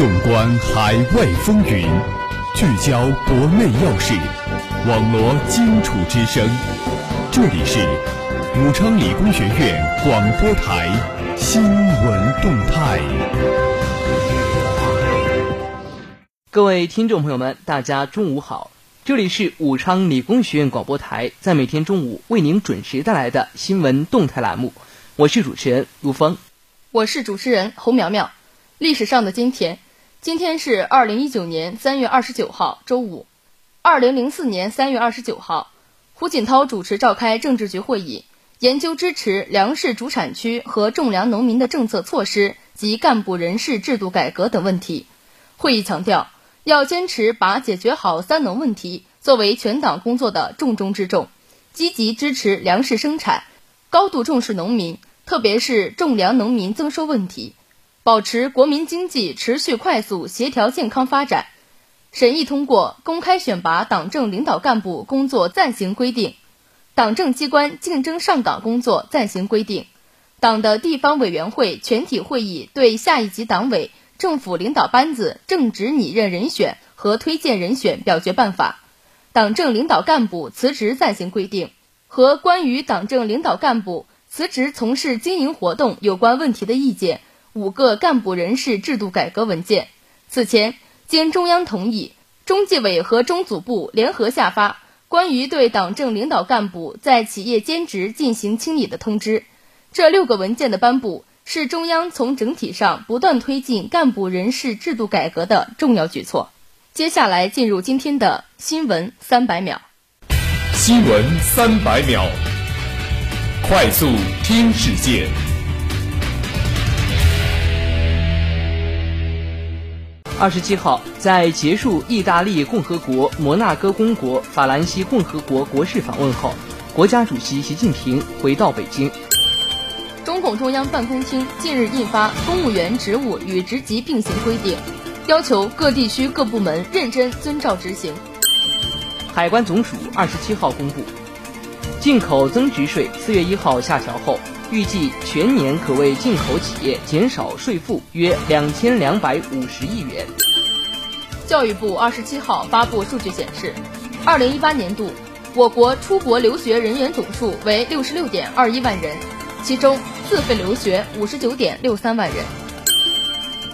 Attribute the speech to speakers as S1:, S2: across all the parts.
S1: 纵观海外风云，聚焦国内要事，网罗荆楚之声。这里是武昌理工学院广播台新闻动态。
S2: 各位听众朋友们，大家中午好！这里是武昌理工学院广播台，在每天中午为您准时带来的新闻动态栏目。我是主持人陆峰，
S3: 我是主持人侯苗苗。历史上的今天，今天是二零一九年三月二十九号，周五。二零零四年三月二十九号，胡锦涛主持召开政治局会议，研究支持粮食主产区和种粮农民的政策措施及干部人事制度改革等问题。会议强调，要坚持把解决好“三农”问题作为全党工作的重中之重，积极支持粮食生产，高度重视农民，特别是种粮农民增收问题。保持国民经济持续快速协调健康发展，审议通过公开选拔党政领导干部工作暂行规定，党政机关竞争上岗工作暂行规定，党的地方委员会全体会议对下一级党委政府领导班子正职拟任人选和推荐人选表决办法，党政领导干部辞职暂行规定。和关于党政领导干部辞职从事经营活动有关问题的意见。五个干部人事制度改革文件，此前经中央同意，中纪委和中组部联合下发关于对党政领导干部在企业兼职进行清理的通知。这六个文件的颁布，是中央从整体上不断推进干部人事制度改革的重要举措。接下来进入今天的新闻三百秒。
S1: 新闻三百秒，快速听世界。
S2: 二十七号，在结束意大利共和国、摩纳哥公国、法兰西共和国国事访问后，国家主席习近平回到北京。
S3: 中共中央办公厅近日印发《公务员职务与职级并行规定》，要求各地区各部门认真遵照执行。
S2: 海关总署二十七号公布，进口增值税四月一号下调后。预计全年可为进口企业减少税负约两千两百五十亿元。
S3: 教育部二十七号发布数据显示，二零一八年度我国出国留学人员总数为六十六点二一万人，其中自费留学五十九点六三万人。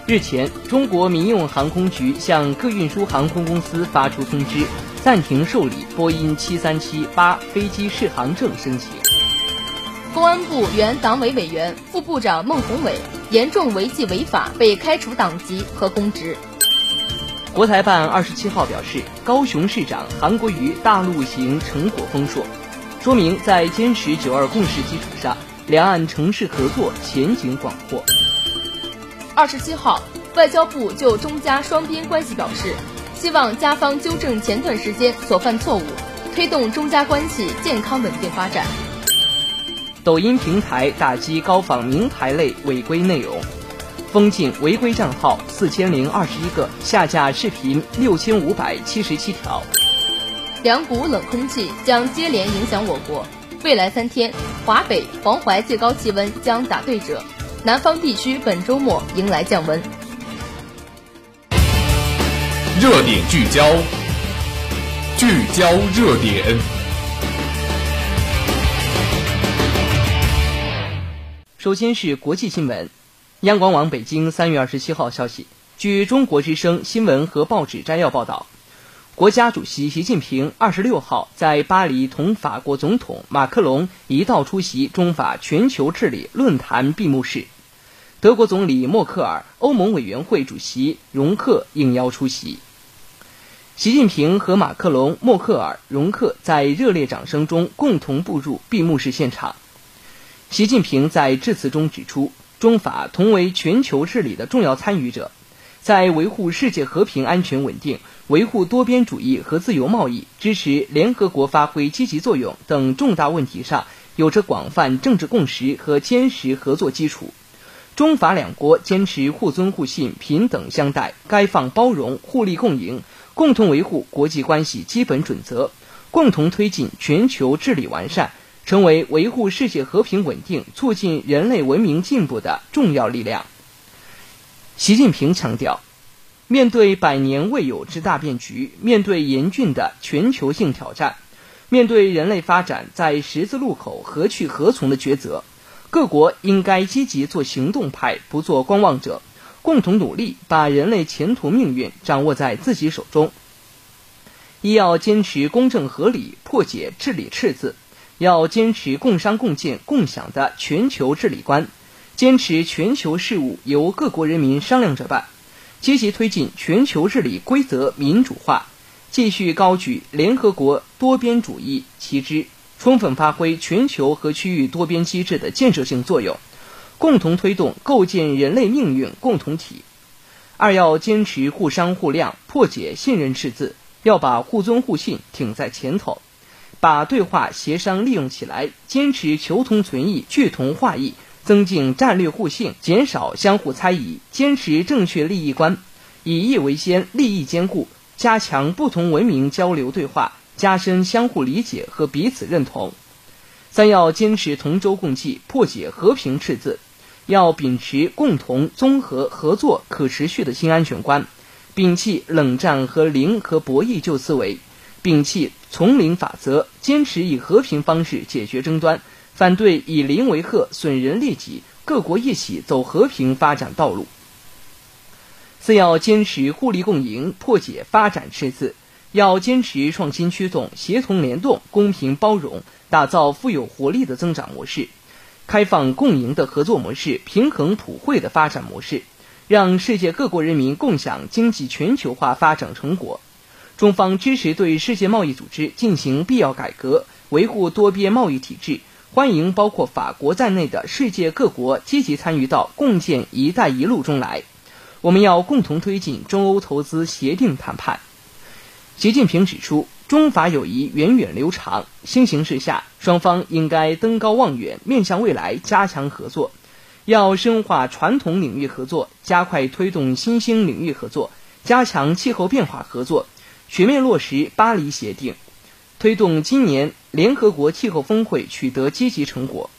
S2: 日前，中国民用航空局向各运输航空公司发出通知，暂停受理波音七三七八飞机适航证申请。
S3: 公安部原党委委员、副部长孟宏伟严重违纪违法，被开除党籍和公职。
S2: 国台办二十七号表示，高雄市长韩国瑜大陆行成果丰硕，说明在坚持“九二共识”基础上，两岸城市合作前景广阔。
S3: 二十七号，外交部就中加双边关系表示，希望加方纠正前段时间所犯错误，推动中加关系健康稳定发展。
S2: 抖音平台打击高仿名牌类违规内容，封禁违规账号四千零二十一个，下架视频六千五百七十七条。
S3: 两股冷空气将接连影响我国，未来三天，华北、黄淮最高气温将打对折，南方地区本周末迎来降温。
S1: 热点聚焦，聚焦热点。
S2: 首先是国际新闻，央广网北京三月二十七号消息，据中国之声新闻和报纸摘要报道，国家主席习近平二十六号在巴黎同法国总统马克龙一道出席中法全球治理论坛闭幕式，德国总理默克尔、欧盟委员会主席容克应邀出席。习近平和马克龙、默克尔、容克在热烈掌声中共同步入闭幕式现场。习近平在致辞中指出，中法同为全球治理的重要参与者，在维护世界和平安全稳定、维护多边主义和自由贸易、支持联合国发挥积极作用等重大问题上，有着广泛政治共识和坚实合作基础。中法两国坚持互尊互信、平等相待、开放包容、互利共赢，共同维护国际关系基本准则，共同推进全球治理完善。成为维护世界和平稳定、促进人类文明进步的重要力量。习近平强调，面对百年未有之大变局，面对严峻的全球性挑战，面对人类发展在十字路口何去何从的抉择，各国应该积极做行动派，不做观望者，共同努力把人类前途命运掌握在自己手中。一要坚持公正合理，破解治理赤字；要坚持共商共建共享的全球治理观，坚持全球事务由各国人民商量着办。积极推进全球治理规则民主化，继续高举联合国多边主义旗帜，充分发挥全球和区域多边机制的建设性作用，共同推动构建人类命运共同体。二要坚持互商互谅，破解信任赤字，要把互尊互信挺在前头，把对话协商利用起来，坚持求同存异，聚同化异。增进战略互信，减少相互猜疑，坚持正确利益观，以义为先，利益兼顾，加强不同文明交流对话，加深相互理解和彼此认同。三要坚持同舟共济，破解和平赤字，要秉持共同、综合、合作、可持续的新安全观，摒弃冷战和零和博弈旧思维，摒弃丛林法则，坚持以和平方式解决争端。反对以邻为壑、损人利己，各国一起走和平发展道路。四要坚持互利共赢，破解发展赤字；要坚持创新驱动、协同联动、公平包容，打造富有活力的增长模式，开放共赢的合作模式，平衡普惠的发展模式，让世界各国人民共享经济全球化发展成果。中方支持对世界贸易组织进行必要改革，维护多边贸易体制。欢迎包括法国在内的世界各国积极参与到共建“一带一路”中来。我们要共同推进中欧投资协定谈判。习近平指出，中法友谊源远流长，新形势下，双方应该登高望远，面向未来，加强合作。要深化传统领域合作，加快推动新兴领域合作，加强气候变化合作，全面落实巴黎协定。推动今年联合国气候峰会取得积极成果，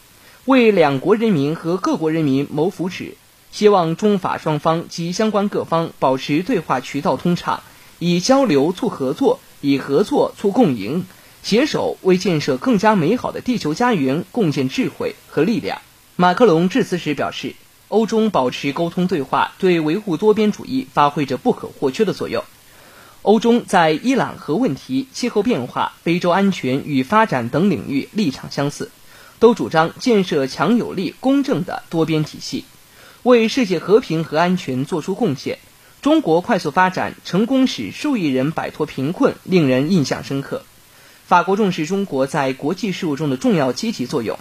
S2: 为两国人民和各国人民谋福祉。希望中法双方及相关各方保持对话渠道通畅，以交流促合作，以合作促共赢，携手为建设更加美好的地球家园贡献智慧和力量。马克龙致辞时表示，欧中保持沟通对话，对维护多边主义发挥着不可或缺的作用。欧中在伊朗核问题、气候变化、非洲安全与发展等领域立场相似，都主张建设强有力、公正的多边体系，为世界和平和安全作出贡献。中国快速发展，成功使数亿人摆脱贫困，令人印象深刻。法国重视中国在国际事务中的重要积极作用。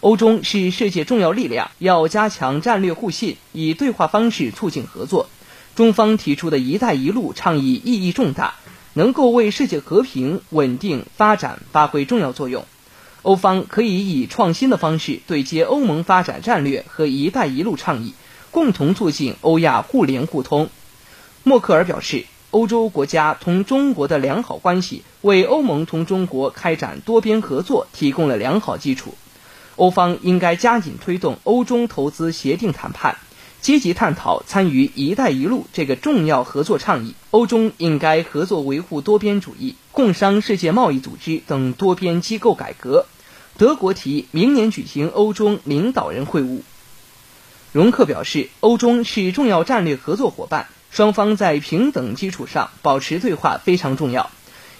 S2: 欧中是世界重要力量，要加强战略互信，以对话方式促进合作。中方提出的一带一路倡议意义重大，能够为世界和平稳定发展发挥重要作用。欧方可以以创新的方式对接欧盟发展战略和一带一路倡议，共同促进欧亚互联互通。默克尔表示，欧洲国家同中国的良好关系为欧盟同中国开展多边合作提供了良好基础。欧方应该加紧推动欧中投资协定谈判。积极探讨参与“一带一路”这个重要合作倡议。欧中应该合作维护多边主义，共商世界贸易组织等多边机构改革。德国提议明年举行欧中领导人会晤。容克表示，欧中是重要战略合作伙伴，双方在平等基础上保持对话非常重要。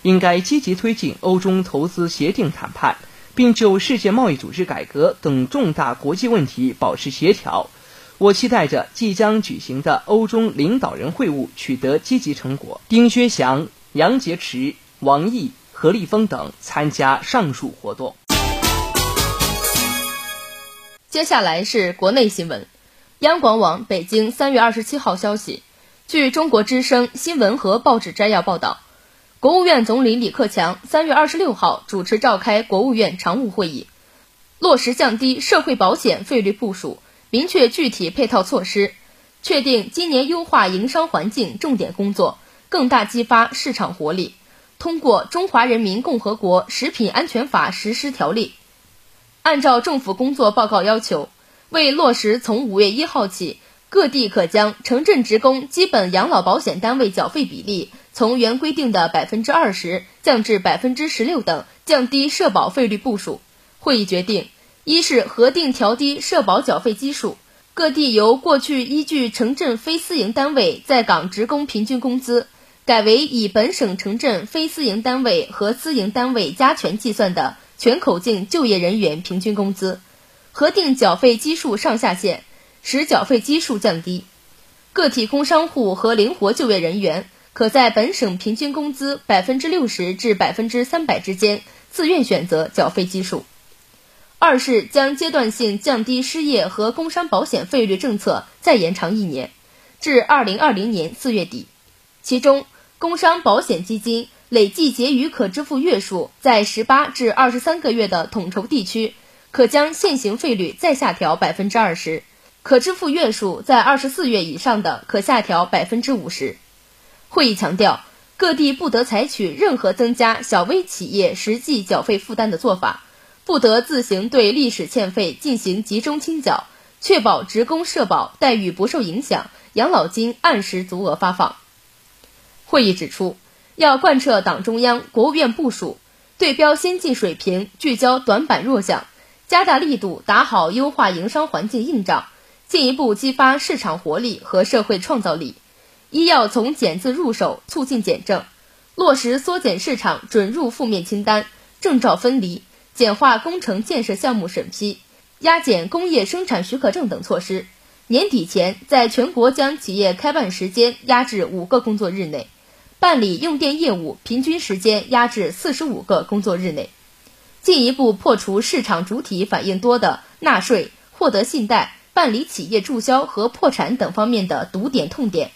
S2: 应该积极推进欧中投资协定谈判，并就世界贸易组织改革等重大国际问题保持协调。我期待着即将举行的欧中领导人会晤取得积极成果。丁薛祥、杨洁篪、王毅、何立峰等参加上述活动。
S3: 接下来是国内新闻。央广网北京三月二十七号消息，据中国之声新闻和报纸摘要报道，国务院总理李克强三月二十六号主持召开国务院常务会议，落实降低社会保险费率部署。明确具体配套措施，确定今年优化营商环境重点工作，更大激发市场活力。通过《中华人民共和国食品安全法实施条例》，按照政府工作报告要求，为落实从五月一号起，各地可将城镇职工基本养老保险单位缴费比例从原规定的百分之二十降至百分之十六等，降低社保费率部署。会议决定：一是核定调低社保缴费基数，各地由过去依据城镇非私营单位在岗职工平均工资，改为以本省城镇非私营单位和私营单位加权计算的全口径就业人员平均工资，核定缴费基数上下限。使缴费基数降低，个体工商户和灵活就业人员可在本省平均工资百分之六十至百分之三百之间自愿选择缴费基数。二是将阶段性降低失业和工伤保险费率政策再延长一年，至二零二零年四月底。其中，工伤保险基金累计结余可支付月数在十八至二十三个月的统筹地区，可将现行费率再下调百分之二十。可支付月数在二十四月以上的，可下调百分之五十。会议强调，各地不得采取任何增加小微企业实际缴费负担的做法，不得自行对历史欠费进行集中清缴，确保职工社保待遇不受影响，养老金按时足额发放。会议指出，要贯彻党中央、国务院部署，对标先进水平，聚焦短板弱项，加大力度打好优化营商环境硬仗。进一步激发市场活力和社会创造力。一要从减字入手，促进减政，落实缩减市场准入负面清单、证照分离，简化工程建设项目审批，压减工业生产许可证等措施。年底前，在全国将企业开办时间压至五个工作日内，办理用电业务平均时间压至四十五个工作日内。进一步破除市场主体反应多的纳税、获得信贷。办理企业注销和破产等方面的堵点痛点。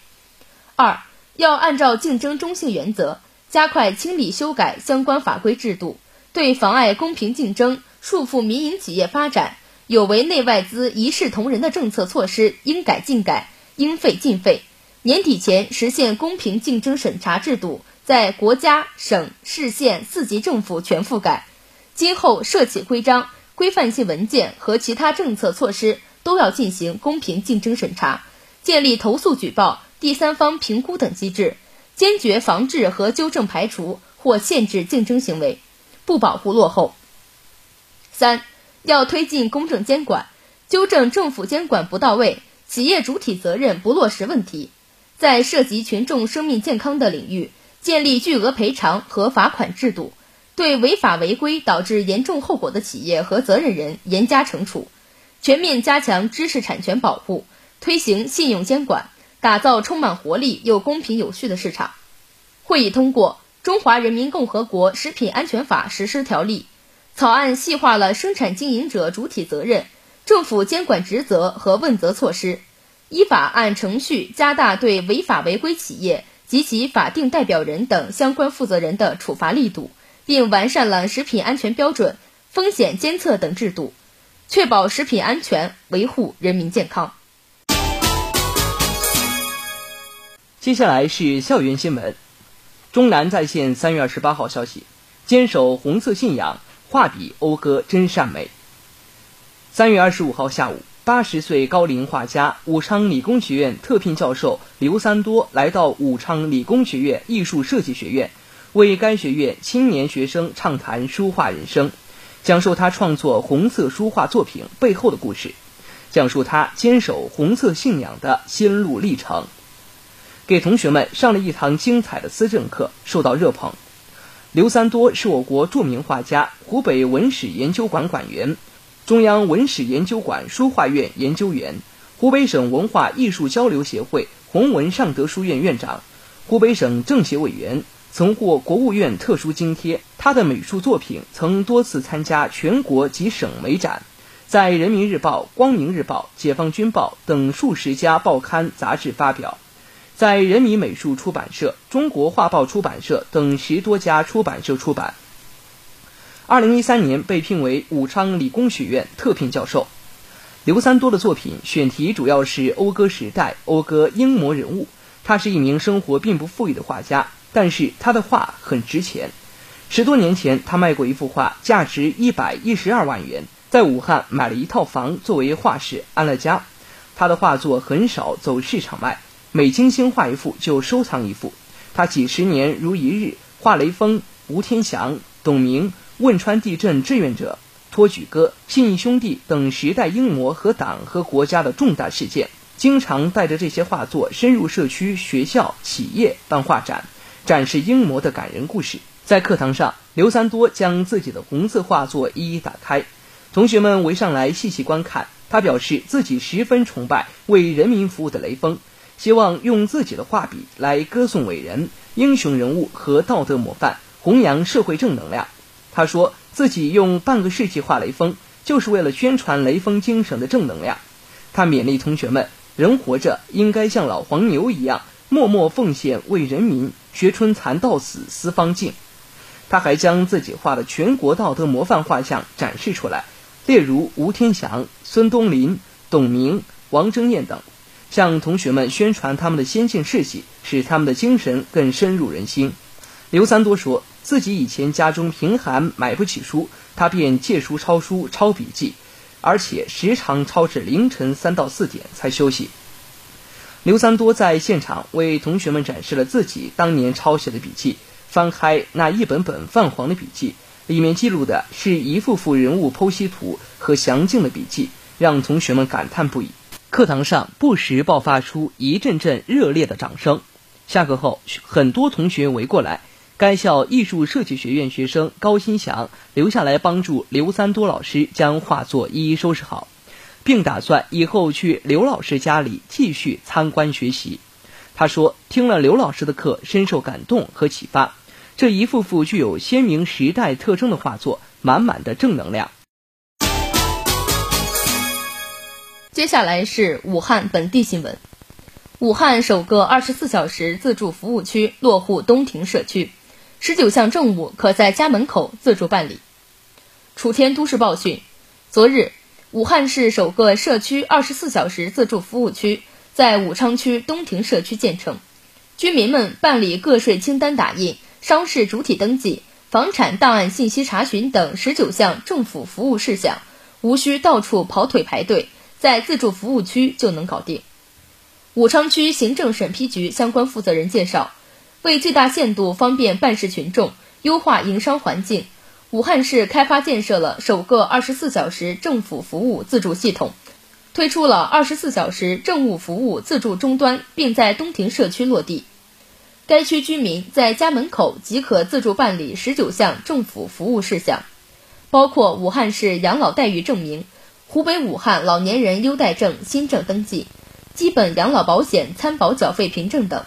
S3: 二要按照竞争中性原则，加快清理修改相关法规制度，对妨碍公平竞争、束缚民营企业发展、有违内外资一视同仁的政策措施，应改尽改，应废尽废。年底前实现公平竞争审查制度在国家、省、市、县四级政府全覆盖。今后涉企规章、规范性文件和其他政策措施。都要进行公平竞争审查，建立投诉举报、第三方评估等机制，坚决防治和纠正排除或限制竞争行为，不保护落后。三要推进公正监管，纠正政府监管不到位、企业主体责任不落实问题，在涉及群众生命健康的领域，建立巨额赔偿和罚款制度，对违法违规导致严重后果的企业和责任人严加惩处。全面加强知识产权保护，推行信用监管，打造充满活力又公平有序的市场。会议通过《中华人民共和国食品安全法实施条例》，草案细化了生产经营者主体责任、政府监管职责和问责措施，依法按程序加大对违法违规企业及其法定代表人等相关负责人的处罚力度，并完善了食品安全标准、风险监测等制度。确保食品安全，维护人民健康。
S2: 接下来是校园新闻。中南在线三月二十八号消息：坚守红色信仰，画笔讴歌真善美。三月二十五号下午，八十岁高龄画家、武昌理工学院特聘教授刘三多来到武昌理工学院艺术设计学院，为该学院青年学生畅谈书画人生。讲述他创作红色书画作品背后的故事，讲述他坚守红色信仰的心路历程，给同学们上了一堂精彩的思政课，受到热捧。刘三多是我国著名画家，湖北文史研究馆馆员，中央文史研究馆书画院研究员，湖北省文化艺术交流协会弘文尚德书院院长，湖北省政协委员。曾获国务院特殊津贴，他的美术作品曾多次参加全国及省美展，在《人民日报》《光明日报》《解放军报》等数十家报刊杂志发表，在人民美术出版社、中国画报出版社等十多家出版社出版。二零一三年被聘为武昌理工学院特聘教授。刘三多的作品选题主要是讴歌时代、讴歌英模人物。他是一名生活并不富裕的画家。但是他的画很值钱。十多年前，他卖过一幅画，价值一百一十二万元，在武汉买了一套房作为画室安了家。他的画作很少走市场卖，每精心画一幅就收藏一幅。他几十年如一日画雷锋、吴天祥、董明、汶川地震志愿者、托举哥、信义兄弟等时代英模和党和国家的重大事件，经常带着这些画作深入社区、学校、企业办画展，展示英模的感人故事。在课堂上，刘三多将自己的红色画作一一打开，同学们围上来细细观看。他表示自己十分崇拜为人民服务的雷锋，希望用自己的画笔来歌颂伟人、英雄人物和道德模范，弘扬社会正能量。他说自己用半个世纪画雷锋，就是为了宣传雷锋精神的正能量。他勉励同学们，人活着应该像老黄牛一样，默默奉献为人民，学春蚕到死丝方尽。他还将自己画的全国道德模范画像展示出来。例如吴天祥、孙东林、董明、王征彦等，向同学们宣传他们的先进事迹，使他们的精神更深入人心。刘三多说自己以前家中贫寒，买不起书，他便借书抄书、抄笔记，而且时常抄至凌晨三到四点才休息。刘三多在现场为同学们展示了自己当年抄写的笔记，翻开那一本本泛黄的笔记。里面记录的是一幅幅人物剖析图和详尽的笔记，让同学们感叹不已。课堂上不时爆发出一阵阵热烈的掌声。下课后，很多同学围过来。该校艺术设计学院学生高新祥留下来帮助刘三多老师将画作一一收拾好，并打算以后去刘老师家里继续参观学习。他说：“听了刘老师的课，深受感动和启发。”这一幅幅具有鲜明时代特征的画作，满满的正能量。
S3: 接下来是武汉本地新闻：武汉首个二十四小时自助服务区落户东亭社区，十九项政务可在家门口自助办理。楚天都市报讯，昨日，武汉市首个社区二十四小时自助服务区在武昌区东亭社区建成，居民们办理个税清单打印。商事主体登记、房产档案信息查询等十九项政府服务事项，无需到处跑腿排队，在自助服务区就能搞定。武昌区行政审批局相关负责人介绍，为最大限度方便办事群众、优化营商环境，武汉市开发建设了首个二十四小时政府服务自助系统，推出了二十四小时政务服务自助终端，并在东亭社区落地。该区居民在家门口即可自助办理十九项政府服务事项，包括武汉市养老待遇证明、湖北武汉老年人优待证新政登记、基本养老保险参保缴费凭证等。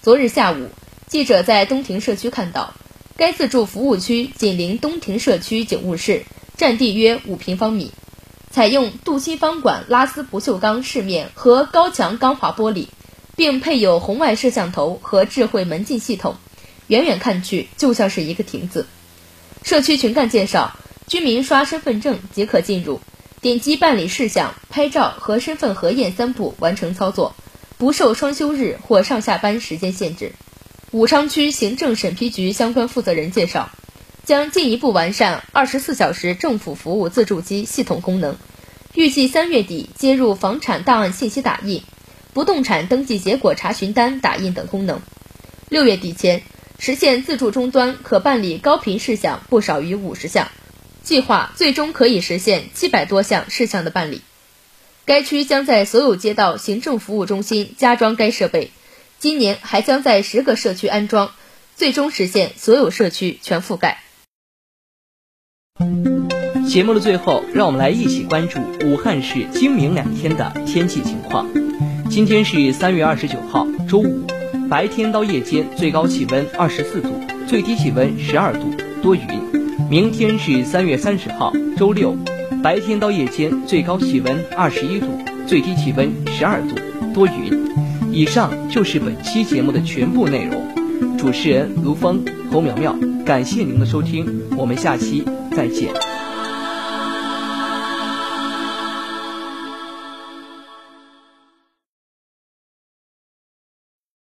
S3: 昨日下午，记者在东亭社区看到，该自助服务区紧邻东亭社区警务室，占地约五平方米，采用镀锌方管拉丝不锈钢饰面和高强钢化玻璃。并配有红外摄像头和智慧门禁系统，远远看去就像是一个亭子。社区群干介绍，居民刷身份证即可进入，点击办理事项、拍照和身份核验三步完成操作，不受双休日或上下班时间限制。武昌区行政审批局相关负责人介绍，将进一步完善二十四小时政府服务自助机系统功能，预计三月底接入房产档案信息打印。不动产登记结果查询单打印等功能，六月底前实现自助终端可办理高频事项不少于五十项，计划最终可以实现七百多项事项的办理。该区将在所有街道行政服务中心加装该设备，今年还将在十个社区安装，最终实现所有社区全覆盖。
S2: 节目的最后，让我们来一起关注武汉市今明两天的天气情况。今天是三月二十九号，周五，白天到夜间最高气温二十四度，最低气温十二度，多云。明天是三月三十号，周六，白天到夜间最高气温二十一度，最低气温十二度，多云。以上就是本期节目的全部内容。主持人卢峰、侯苗苗，感谢您的收听，我们下期再见。